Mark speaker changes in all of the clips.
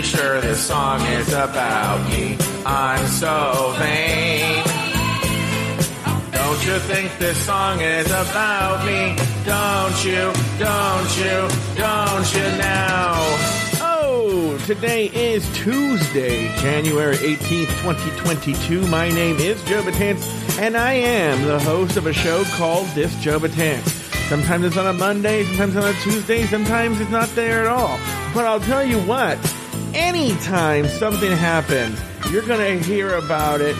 Speaker 1: pretty sure this song is about me. I'm so vain. Don't you think this song is about me? Don't you, don't you, don't you now? Oh, today is Tuesday, January 18th, 2022. My name is Joe Betance, and I am the host of a show called This Joe Betance. Sometimes it's on a Monday, sometimes on a Tuesday, sometimes it's not there at all. But I'll tell you what, anytime something happens, you're gonna hear about it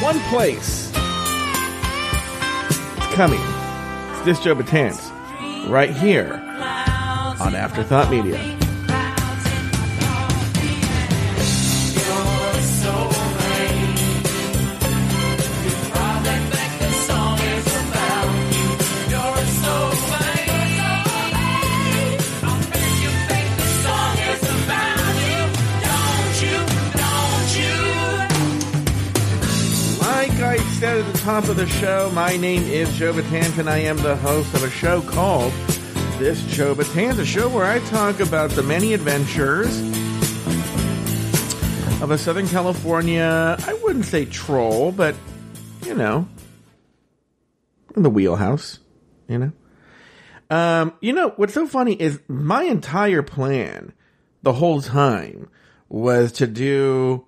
Speaker 1: one place. It's coming. It's Joe Betance, right here on Afterthought Media. Like I said at the top of the show, my name is Joe and I am the host of a show called This Joe Batant, a show where I talk about the many adventures of a Southern California, I wouldn't say troll, but, you know, in the wheelhouse, you know? Um, you know, what's so funny is my entire plan the whole time was to do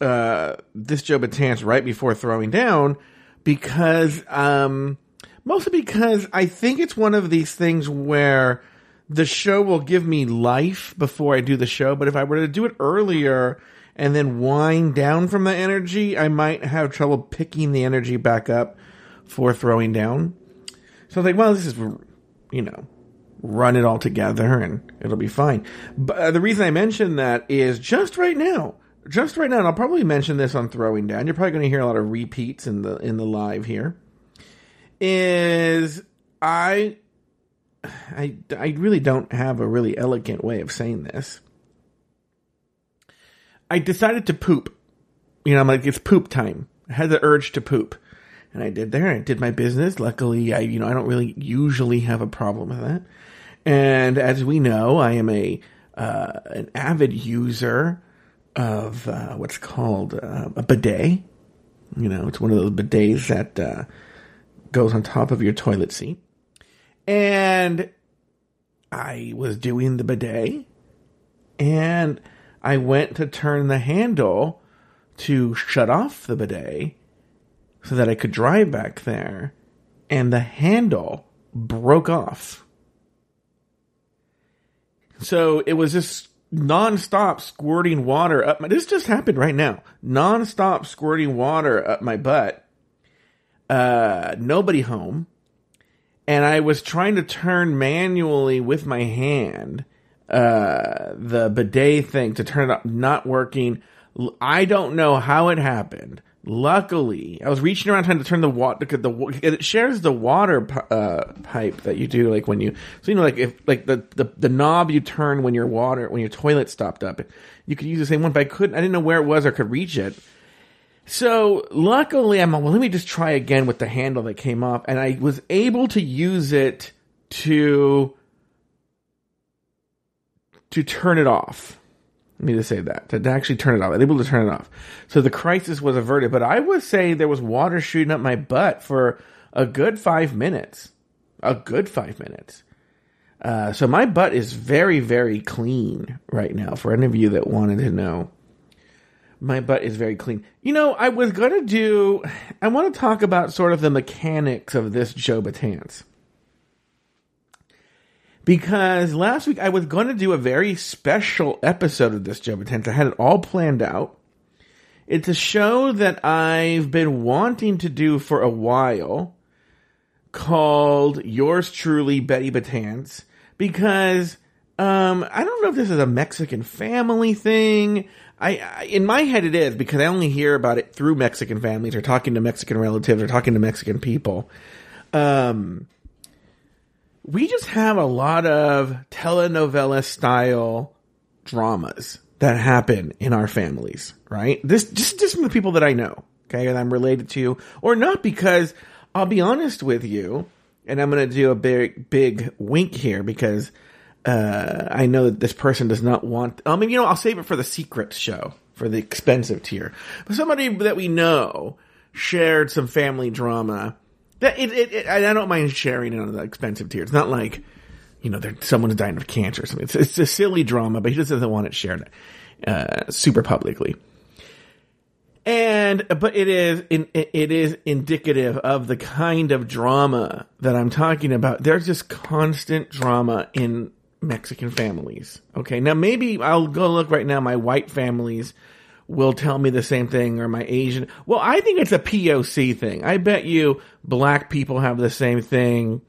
Speaker 1: uh, this Joe Betance right before throwing down because, um, mostly because I think it's one of these things where the show will give me life before I do the show. But if I were to do it earlier and then wind down from the energy, I might have trouble picking the energy back up for throwing down. So I was like, well, this is, you know, run it all together and it'll be fine. But uh, the reason I mention that is just right now, just right now, and I'll probably mention this on throwing down. You're probably going to hear a lot of repeats in the in the live here. Is I I I really don't have a really elegant way of saying this. I decided to poop. You know, I'm like it's poop time. I had the urge to poop. And I did there. I did my business. Luckily, I you know, I don't really usually have a problem with that. And as we know, I am a uh, an avid user of uh, what's called uh, a bidet. You know, it's one of those bidets that uh, goes on top of your toilet seat. And I was doing the bidet, and I went to turn the handle to shut off the bidet so that I could drive back there, and the handle broke off. So it was just nonstop squirting water up my. This just happened right now. Nonstop squirting water up my butt. Uh, nobody home, and I was trying to turn manually with my hand uh the bidet thing to turn it up, not working. I don't know how it happened. Luckily, I was reaching around trying to turn the water. The it shares the water uh, pipe that you do, like when you. So you know, like if like the, the the knob you turn when your water when your toilet stopped up, you could use the same one. But I couldn't. I didn't know where it was or could reach it. So luckily, I'm like, well. Let me just try again with the handle that came off, and I was able to use it to to turn it off. Let me just say that to actually turn it off. Able to turn it off, so the crisis was averted. But I would say there was water shooting up my butt for a good five minutes. A good five minutes. Uh, so my butt is very, very clean right now. For any of you that wanted to know, my butt is very clean. You know, I was gonna do. I want to talk about sort of the mechanics of this Joe Betance because last week I was going to do a very special episode of this Joe Betance. I had it all planned out. It's a show that I've been wanting to do for a while called Yours Truly, Betty Betance, because um, I don't know if this is a Mexican family thing. I, I, in my head it is because I only hear about it through Mexican families or talking to Mexican relatives or talking to Mexican people. Um, we just have a lot of telenovela style dramas that happen in our families, right? This just just from the people that I know, okay, that I'm related to, or not because I'll be honest with you, and I'm gonna do a big big wink here because uh, I know that this person does not want. I mean, you know, I'll save it for the secret show for the expensive tier. But somebody that we know shared some family drama. That it, it, it I don't mind sharing it on the expensive tier. It's not like you know, someone's dying of cancer or something. It's, it's, a silly drama, but he just doesn't want it shared uh, super publicly. And but it is it is indicative of the kind of drama that I'm talking about. There's just constant drama in Mexican families. Okay, now maybe I'll go look right now. My white families will tell me the same thing, or my Asian. Well, I think it's a POC thing. I bet you black people have the same thing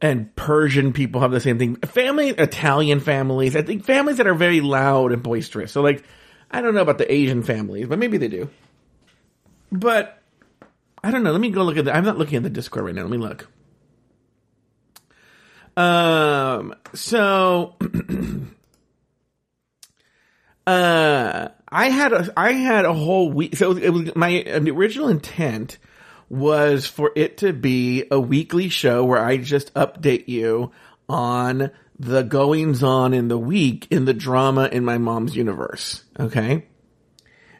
Speaker 1: and Persian people have the same thing. Family, Italian families, I think families that are very loud and boisterous. So like, I don't know about the Asian families, but maybe they do. But I don't know. Let me go look at the. I'm not looking at the Discord right now. Let me look. Um. So. uh. I had a. I had a whole week. So it was my original intent was for it to be a weekly show where I just update you on the goings on in the week in the drama in my mom's universe. Okay.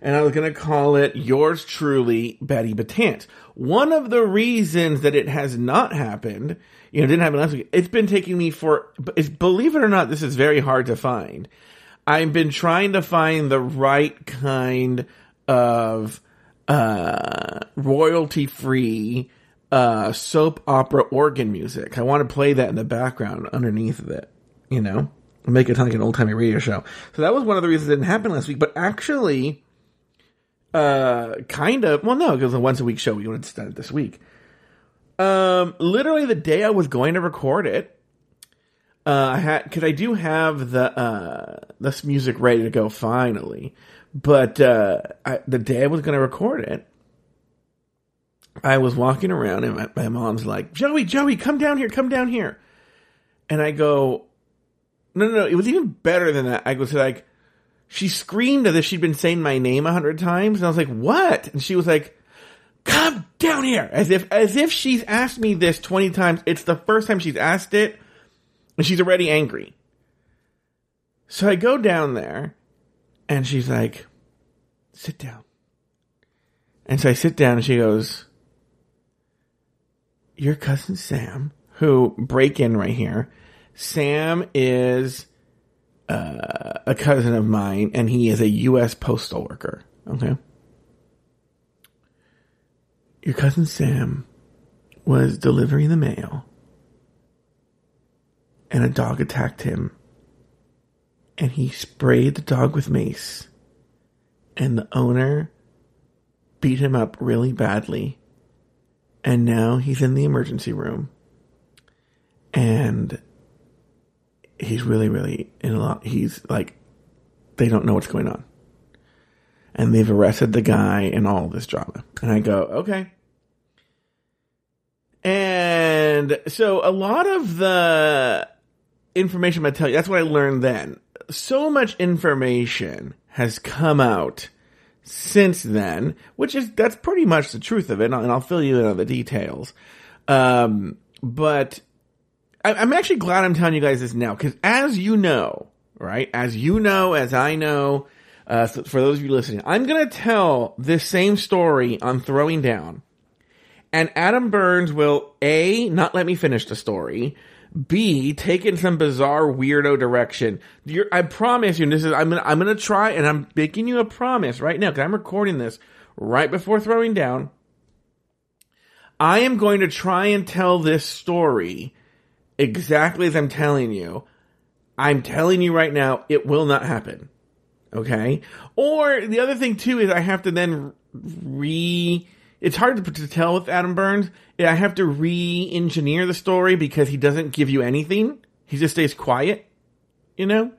Speaker 1: And I was going to call it yours truly, Betty Batant. One of the reasons that it has not happened, you know, didn't happen last week. It's been taking me for, believe it or not, this is very hard to find. I've been trying to find the right kind of uh, royalty free uh, soap opera organ music. I want to play that in the background underneath of it, you know, make it sound like an old timey radio show. So that was one of the reasons it didn't happen last week. But actually, uh, kind of. Well, no, because it was a once a week show. We wanted to start it this week. Um, literally the day I was going to record it, uh, I had because I do have the uh this music ready to go finally. But uh, I, the day I was going to record it, I was walking around and my, my, mom's like, Joey, Joey, come down here, come down here. And I go, no, no, no, it was even better than that. I was like, she screamed as if she'd been saying my name a hundred times. And I was like, what? And she was like, come down here. As if, as if she's asked me this 20 times. It's the first time she's asked it and she's already angry. So I go down there and she's like, sit down. And so I sit down and she goes, your cousin Sam, who break in right here. Sam is uh, a cousin of mine and he is a U.S. postal worker. Okay. Your cousin Sam was delivering the mail and a dog attacked him and he sprayed the dog with mace. And the owner beat him up really badly. And now he's in the emergency room. And he's really, really in a lot. He's like, they don't know what's going on. And they've arrested the guy and all this drama. And I go, okay. And so a lot of the information I'm going to tell you, that's what I learned then. So much information has come out since then, which is that's pretty much the truth of it, and I'll, and I'll fill you in on the details. Um, but I, I'm actually glad I'm telling you guys this now because, as you know, right, as you know, as I know, uh, for those of you listening, I'm gonna tell this same story on Throwing Down, and Adam Burns will a not let me finish the story B, taking some bizarre weirdo direction. You're, I promise you, this is I'm gonna I'm gonna try, and I'm making you a promise right now because I'm recording this right before throwing down. I am going to try and tell this story exactly as I'm telling you. I'm telling you right now, it will not happen. Okay? Or the other thing too is I have to then re it's hard to, to tell with Adam Burns. I have to re-engineer the story because he doesn't give you anything. He just stays quiet, you know?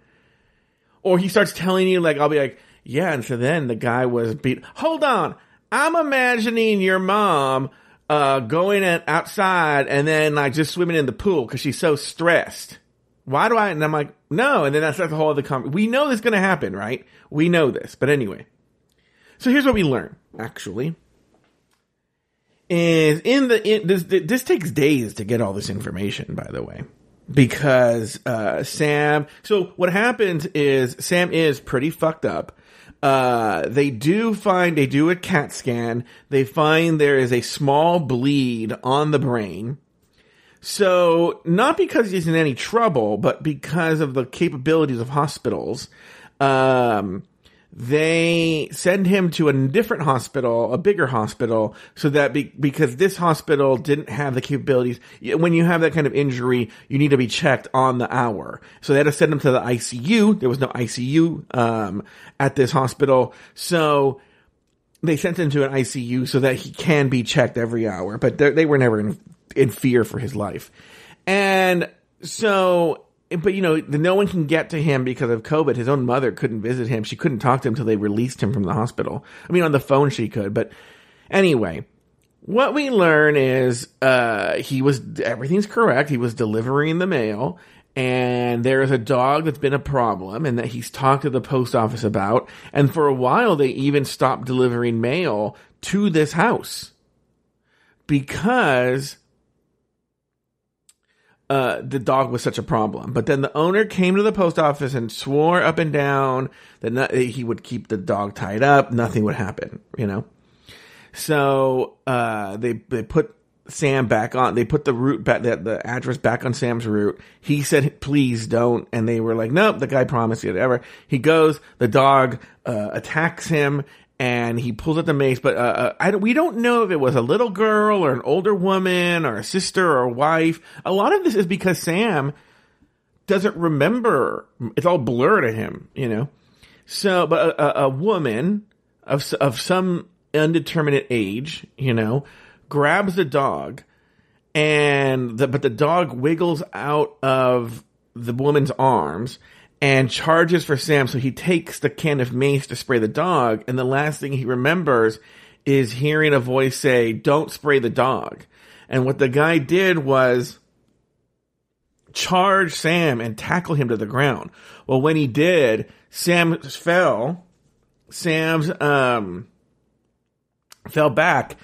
Speaker 1: Or he starts telling you, like, I'll be like, yeah, and so then the guy was beat. Hold on. I'm imagining your mom, uh, going outside and then like just swimming in the pool because she's so stressed. Why do I? And I'm like, no. And then that's, that's a whole other conversation. We know this is going to happen, right? We know this. But anyway. So here's what we learn, actually is in the in, this this takes days to get all this information by the way because uh, Sam. So what happens is Sam is pretty fucked up. Uh, they do find they do a CAT scan. They find there is a small bleed on the brain. So not because he's in any trouble, but because of the capabilities of hospitals. Um, they send him to a different hospital, a bigger hospital, so that be, because this hospital didn't have the capabilities. When you have that kind of injury, you need to be checked on the hour. So they had to send him to the ICU. There was no ICU um, at this hospital, so they sent him to an ICU so that he can be checked every hour. But they were never in, in fear for his life, and so but you know, no one can get to him because of COVID. His own mother couldn't visit him. She couldn't talk to him until they released him from the hospital. I mean, on the phone she could, but anyway, what we learn is, uh, he was, everything's correct. He was delivering the mail and there is a dog that's been a problem and that he's talked to the post office about. And for a while, they even stopped delivering mail to this house because uh, the dog was such a problem. But then the owner came to the post office and swore up and down that he would keep the dog tied up. Nothing would happen, you know? So, uh, they, they put Sam back on, they put the route back, the, the address back on Sam's route. He said, please don't. And they were like, nope, the guy promised you whatever. He goes, the dog, uh, attacks him and he pulls out the mace, but uh, uh, I we don't know if it was a little girl or an older woman or a sister or a wife. A lot of this is because Sam doesn't remember. It's all blur to him, you know. So, but a, a woman of of some indeterminate age, you know, grabs the dog, and the, but the dog wiggles out of the woman's arms and charges for Sam. So he takes the can of mace to spray the dog. And the last thing he remembers is hearing a voice say, don't spray the dog. And what the guy did was charge Sam and tackle him to the ground. Well, when he did, Sam fell. Sam's, um, fell back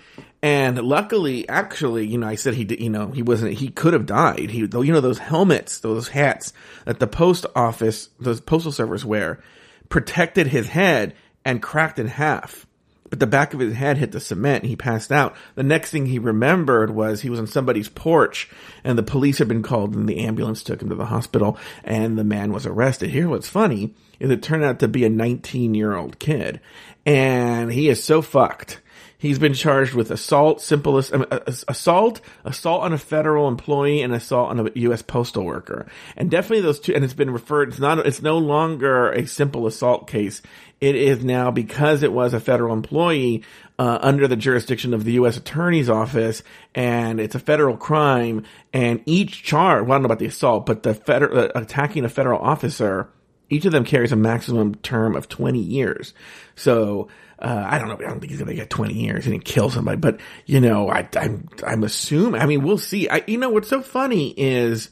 Speaker 1: and luckily, actually, you know, I said he did, you know, he wasn't, he could have died. He, you know, those helmets, those hats that the post office, those postal servers wear protected his head and cracked in half. But the back of his head hit the cement and he passed out. The next thing he remembered was he was on somebody's porch and the police had been called and the ambulance took him to the hospital and the man was arrested. Here, what's funny is it turned out to be a 19 year old kid and he is so fucked He's been charged with assault, simple assault, assault on a federal employee, and assault on a U.S. postal worker. And definitely those two. And it's been referred. It's not. It's no longer a simple assault case. It is now because it was a federal employee uh, under the jurisdiction of the U.S. Attorney's Office, and it's a federal crime. And each charge, well, I don't know about the assault, but the federal uh, attacking a federal officer, each of them carries a maximum term of 20 years. So uh, I don't know. I don't think he's going to get 20 years and he kill somebody, but you know, I, I'm, I'm assuming, I mean, we'll see. I, you know, what's so funny is,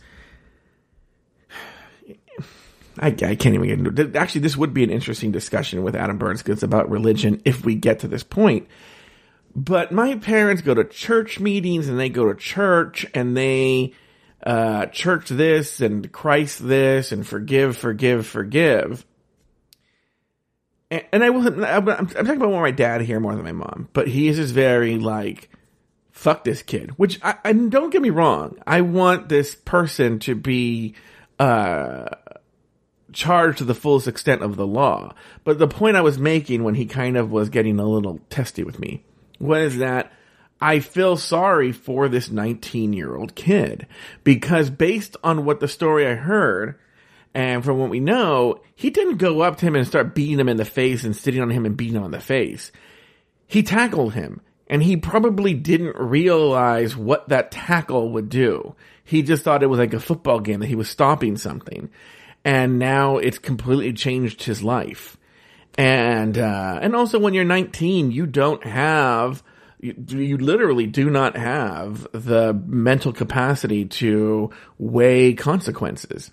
Speaker 1: I, I can't even get into it. Actually, this would be an interesting discussion with Adam Burns because it's about religion if we get to this point. But my parents go to church meetings and they go to church and they, uh, church this and Christ this and forgive, forgive, forgive and I wasn't. I'm, I'm talking about more my dad here more than my mom, but he is just very like, fuck this kid. Which I, and don't get me wrong, I want this person to be uh charged to the fullest extent of the law. But the point I was making when he kind of was getting a little testy with me was that I feel sorry for this 19 year old kid because based on what the story I heard and from what we know, he didn't go up to him and start beating him in the face and sitting on him and beating him in the face. He tackled him and he probably didn't realize what that tackle would do. He just thought it was like a football game that he was stopping something. And now it's completely changed his life. And, uh, and also when you're 19, you don't have, you, you literally do not have the mental capacity to weigh consequences.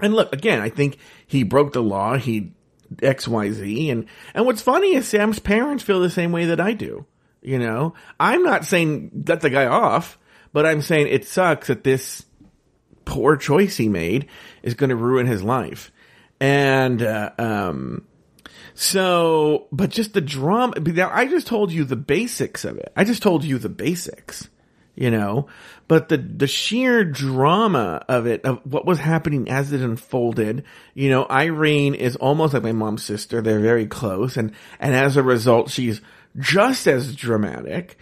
Speaker 1: And look, again, I think he broke the law. He XYZ. And, and what's funny is Sam's parents feel the same way that I do. You know, I'm not saying let the guy off, but I'm saying it sucks that this poor choice he made is going to ruin his life. And, uh, um, so, but just the drama, now I just told you the basics of it. I just told you the basics, you know, but the, the sheer drama of it, of what was happening as it unfolded, you know, Irene is almost like my mom's sister. They're very close. And, and as a result, she's just as dramatic.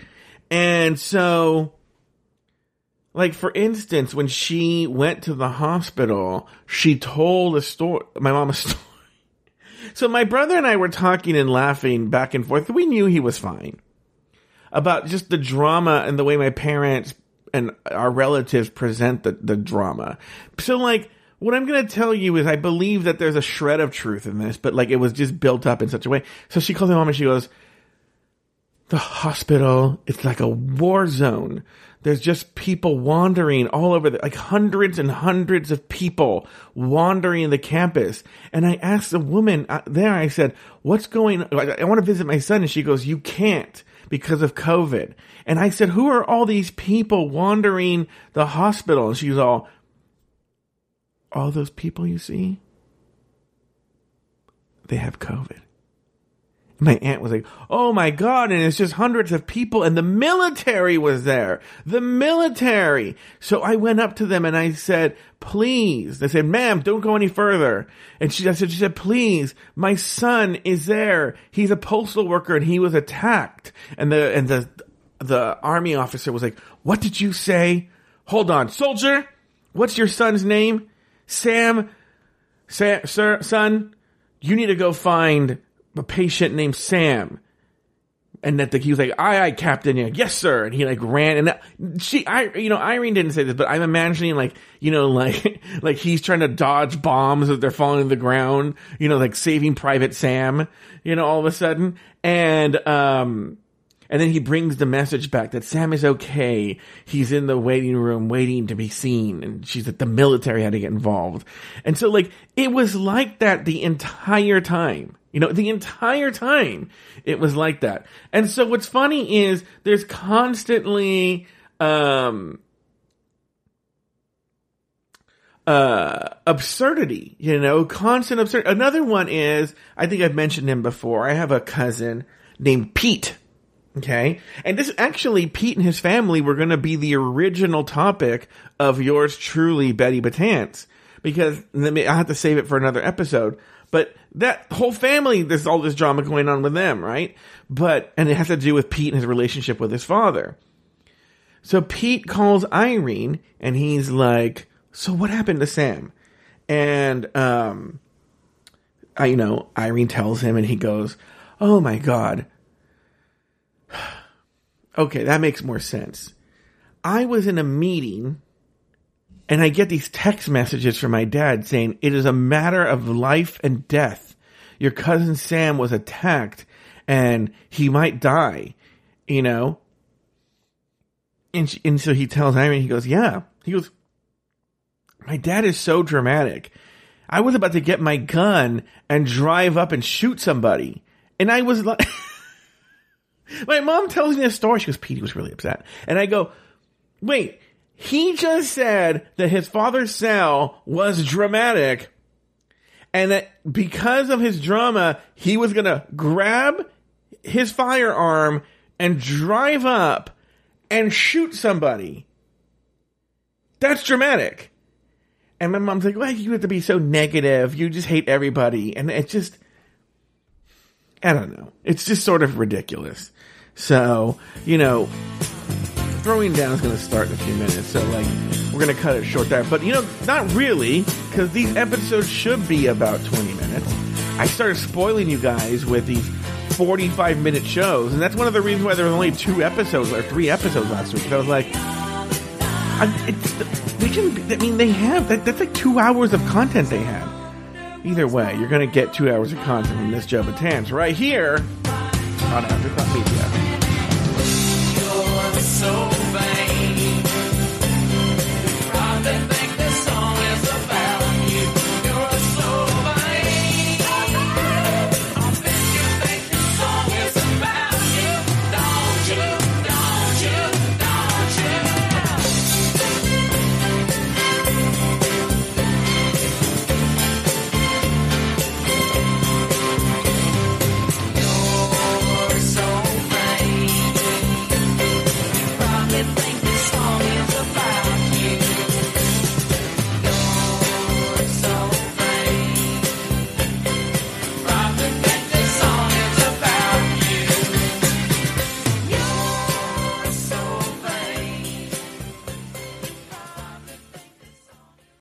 Speaker 1: And so, like for instance, when she went to the hospital, she told a story, my mom a story. So my brother and I were talking and laughing back and forth. We knew he was fine about just the drama and the way my parents and our relatives present the, the drama. So like, what I'm going to tell you is I believe that there's a shred of truth in this, but like it was just built up in such a way. So she calls my mom and she goes, the hospital, it's like a war zone. There's just people wandering all over, the, like hundreds and hundreds of people wandering the campus. And I asked the woman uh, there, I said, what's going I want to visit my son. And she goes, you can't because of COVID. And I said, who are all these people wandering the hospital? And she's all, all those people you see, they have COVID my aunt was like, "Oh my god!" And it's just hundreds of people, and the military was there. The military. So I went up to them and I said, "Please." They said, "Ma'am, don't go any further." And she, I said, "She said, please, my son is there. He's a postal worker and he was attacked." And the and the the army officer was like, "What did you say? Hold on, soldier. What's your son's name? Sam. Sam, sir, son. You need to go find." A patient named Sam. And that the, he was like, aye, aye, Captain. Yeah, yes, sir. And he like ran and that, she, I, you know, Irene didn't say this, but I'm imagining like, you know, like, like he's trying to dodge bombs as they're falling to the ground, you know, like saving Private Sam, you know, all of a sudden. And, um, and then he brings the message back that Sam is okay. He's in the waiting room waiting to be seen. And she's that the military had to get involved. And so like, it was like that the entire time. You know, the entire time it was like that. And so what's funny is there's constantly, um, uh, absurdity, you know, constant absurd. Another one is, I think I've mentioned him before. I have a cousin named Pete. Okay. And this actually, Pete and his family were going to be the original topic of yours truly, Betty Betance. Because I have to save it for another episode. But that whole family, there's all this drama going on with them, right? But, and it has to do with Pete and his relationship with his father. So Pete calls Irene and he's like, so what happened to Sam? And, um, I, you know, Irene tells him and he goes, oh my God. okay, that makes more sense. I was in a meeting and I get these text messages from my dad saying, it is a matter of life and death. Your cousin Sam was attacked and he might die, you know? And, she, and so he tells Irene, he goes, yeah. He goes, my dad is so dramatic. I was about to get my gun and drive up and shoot somebody. And I was like, my mom tells me a story. She goes, Petey was really upset. And I go, wait, he just said that his father's cell was dramatic and that because of his drama, he was gonna grab his firearm and drive up and shoot somebody. That's dramatic. And my mom's like, "Why well, you have to be so negative. You just hate everybody. And it's just, I don't know. It's just sort of ridiculous. So, you know, throwing down is going to start in a few minutes. So, like, we're going to cut it short there. But, you know, not really, because these episodes should be about 20 minutes. I started spoiling you guys with these 45 minute shows. And that's one of the reasons why there was only two episodes or three episodes last week. I was like, I, they can, I mean, they have, that, that's like two hours of content they have. Either way, you're going to get two hours of content from this Joe Betance right here on Afterthought Media.